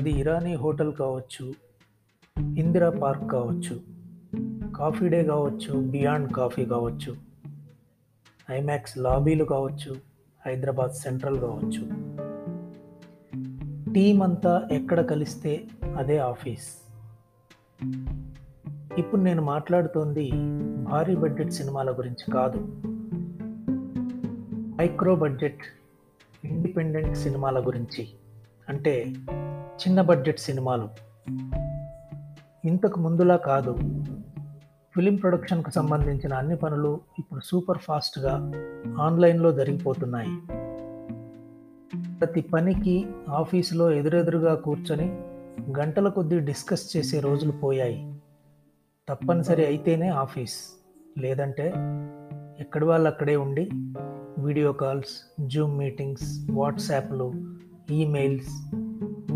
అది ఇరానీ హోటల్ కావచ్చు ఇందిరా పార్క్ కావచ్చు కాఫీ డే కావచ్చు బియాండ్ కాఫీ కావచ్చు ఐమాక్స్ లాబీలు కావచ్చు హైదరాబాద్ సెంట్రల్ కావచ్చు. టీం అంతా ఎక్కడ కలిస్తే అదే ఆఫీస్. ఇప్పుడు నేను మాట్లాడుతోంది భారీ బడ్జెట్ సినిమాల గురించి కాదు. మైక్రో బడ్జెట్ ఇండిపెండెంట్ సినిమాల గురించి. అంటే చిన్న బడ్జెట్ సినిమాలు. ఇంతకు ముందులా కాదు. ఫిలిం ప్రొడక్షన్కు సంబంధించిన అన్ని పనులు ఇప్పుడు సూపర్ ఫాస్ట్గా ఆన్లైన్లో జరిగిపోతున్నాయి. ప్రతి పనికి ఆఫీసులో ఎదురెదురుగా కూర్చొని గంటల కొద్దీ డిస్కస్ చేసే రోజులు పోయాయి. తప్పనిసరి అయితేనే ఆఫీస్ లేదంటే ఎక్కడి వాళ్ళు అక్కడే ఉండి వీడియో కాల్స్ జూమ్ మీటింగ్స్ వాట్సాప్లు ఈమెయిల్స్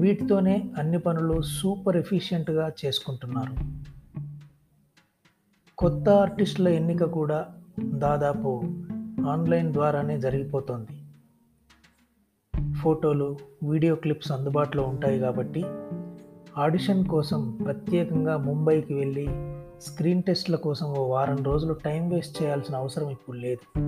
వీటితోనే అన్ని పనులు సూపర్ ఎఫిషియెంట్గా చేసుకుంటున్నారు. కొత్త ఆర్టిస్టుల ఎన్నిక కూడా దాదాపు ఆన్లైన్ ద్వారానే జరిగిపోతుంది. ఫోటోలు వీడియో క్లిప్స్ అందుబాటులో ఉంటాయి కాబట్టి ఆడిషన్ కోసం ప్రత్యేకంగా ముంబైకి వెళ్ళి స్క్రీన్ టెస్ట్ల కోసం ఓ వారం రోజులు టైం వేస్ట్ చేయాల్సిన అవసరం ఇప్పుడు లేదు.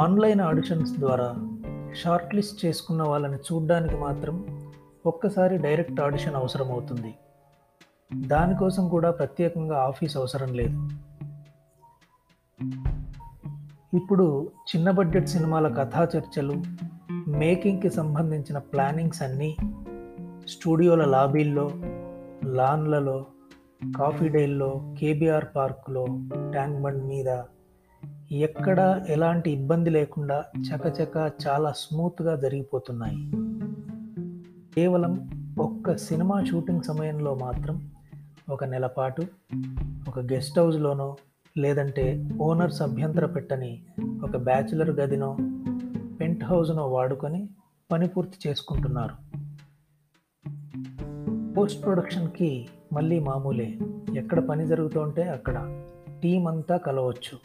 ఆన్లైన్ ఆడిషన్స్ ద్వారా షార్ట్ లిస్ట్ చేసుకున్న వాళ్ళని చూడడానికి మాత్రం ఒక్కసారి డైరెక్ట్ ఆడిషన్ అవసరం అవుతుంది దానికోసం కూడా ప్రత్యేకంగా ఆఫీస్ అవసరం లేదు. ఇప్పుడు చిన్న బడ్జెట్ సినిమాల కథా చర్చలు మేకింగ్కి సంబంధించిన ప్లానింగ్స్ అన్నీ స్టూడియోల లాబీల్లో లాన్లలో కాఫీ డేల్లో కేబీఆర్ పార్కులో ట్యాంక్ బండ్ మీద ఎక్కడ ఎలాంటి ఇబ్బంది లేకుండా చకచక చాలా స్మూత్గా జరిగిపోతున్నాయి. కేవలం ఒక్క సినిమా షూటింగ్ సమయంలో మాత్రం ఒక నెల పాటు ఒక గెస్ట్ హౌస్లోనో లేదంటే ఓనర్స్ అభ్యంతర పెట్టని ఒక బ్యాచులర్ గదినో పెంట్ హౌస్నో వాడుకొని పని పూర్తి చేసుకుంటున్నారు. పోస్ట్ ప్రొడక్షన్కి మళ్ళీ మామూలే. ఎక్కడ పని జరుగుతుంటే అక్కడ. టీం అంతా కలవచ్చు.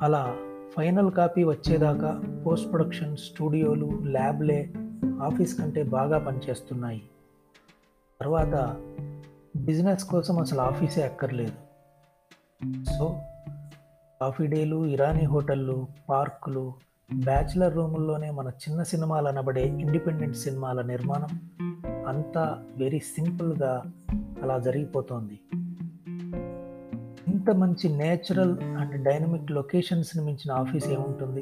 అలా ఫైనల్ కాపీ వచ్చేదాకా పోస్ట్ ప్రొడక్షన్ స్టూడియోలు ల్యాబ్లే ఆఫీస్ కంటే బాగా పనిచేస్తున్నాయి. తర్వాత బిజినెస్ కోసం అసలు ఆఫీసే అక్కర్లేదు. సో కాఫీ డేలు ఇరానీ హోటళ్ళు పార్కులు బ్యాచిలర్ రూముల్లోనే మన చిన్న సినిమాలు అనబడే ఇండిపెండెంట్ సినిమాల నిర్మాణం అంతా వెరీ సింపుల్గా అలా జరిగిపోతోంది. ఇంత మంచి నేచురల్ అండ్ డైనమిక్ లొకేషన్స్ని మించిన ఆఫీస్ ఏముంటుంది?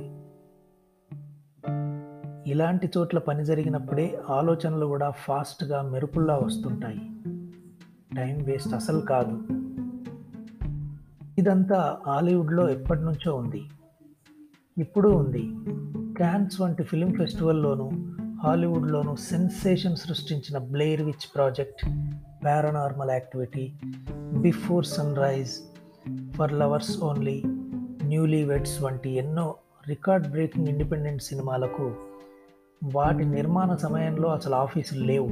ఇలాంటి చోట్ల పని జరిగినప్పుడే ఆలోచనలు కూడా ఫాస్ట్గా మెరుపుల్లా వస్తుంటాయి. టైం వేస్ట్ అసలు కాదు. ఇదంతా హాలీవుడ్లో ఎప్పటి నుంచో ఉంది. ఇప్పుడు ఉంది. క్యాన్స్ వంటి ఫిలిం ఫెస్టివల్లోనూ హాలీవుడ్లోనూ సెన్సేషన్ సృష్టించిన Blair Witch Project Paranormal Activity Before Sunrise For Lovers Only Newly Weds వంటి ఎన్నో రికార్డ్ బ్రేకింగ్ ఇండిపెండెంట్ సినిమాలకు వాటి నిర్మాణ సమయంలో అసలు ఆఫీసులు లేవు.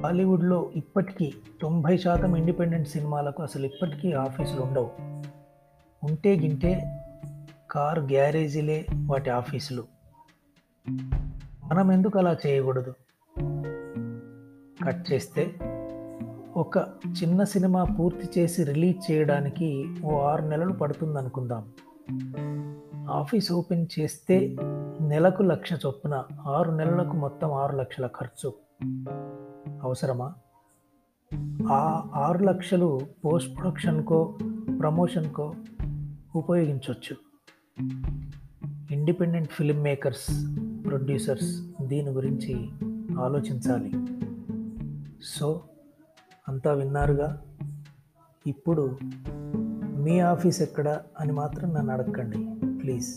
బాలీవుడ్లో ఇప్పటికీ తొంభై శాతం ఇండిపెండెంట్ సినిమాలకు అసలు ఇప్పటికీ ఆఫీసులు ఉండవు. ఉంటే గింటే కార్ గ్యారేజీలే వాటి ఆఫీసులు. మనం ఎందుకు అలా చేయకూడదు? కట్ చేస్తే ఒక చిన్న సినిమా పూర్తి చేసి రిలీజ్ చేయడానికి ఓ ఆరు నెలలు పడుతుంది అనుకుందాం ఆఫీస్ ఓపెన్ చేస్తే నెలకు లక్ష చొప్పున ఆరు నెలలకు మొత్తం ఆరు లక్షల ఖర్చు. అవసరమా? ఆ ఆరు లక్షలు పోస్ట్ ప్రొడక్షన్కో ప్రమోషన్కో ఉపయోగించవచ్చు ఇండిపెండెంట్ ఫిల్మ్ మేకర్స్ ప్రొడ్యూసర్స్ దీని గురించి ఆలోచించాలి. సో అంతా విన్నారుగా? ఇప్పుడు మీ ఆఫీస్ ఎక్కడ అని మాత్రం నన్ను అడగండి ప్లీజ్.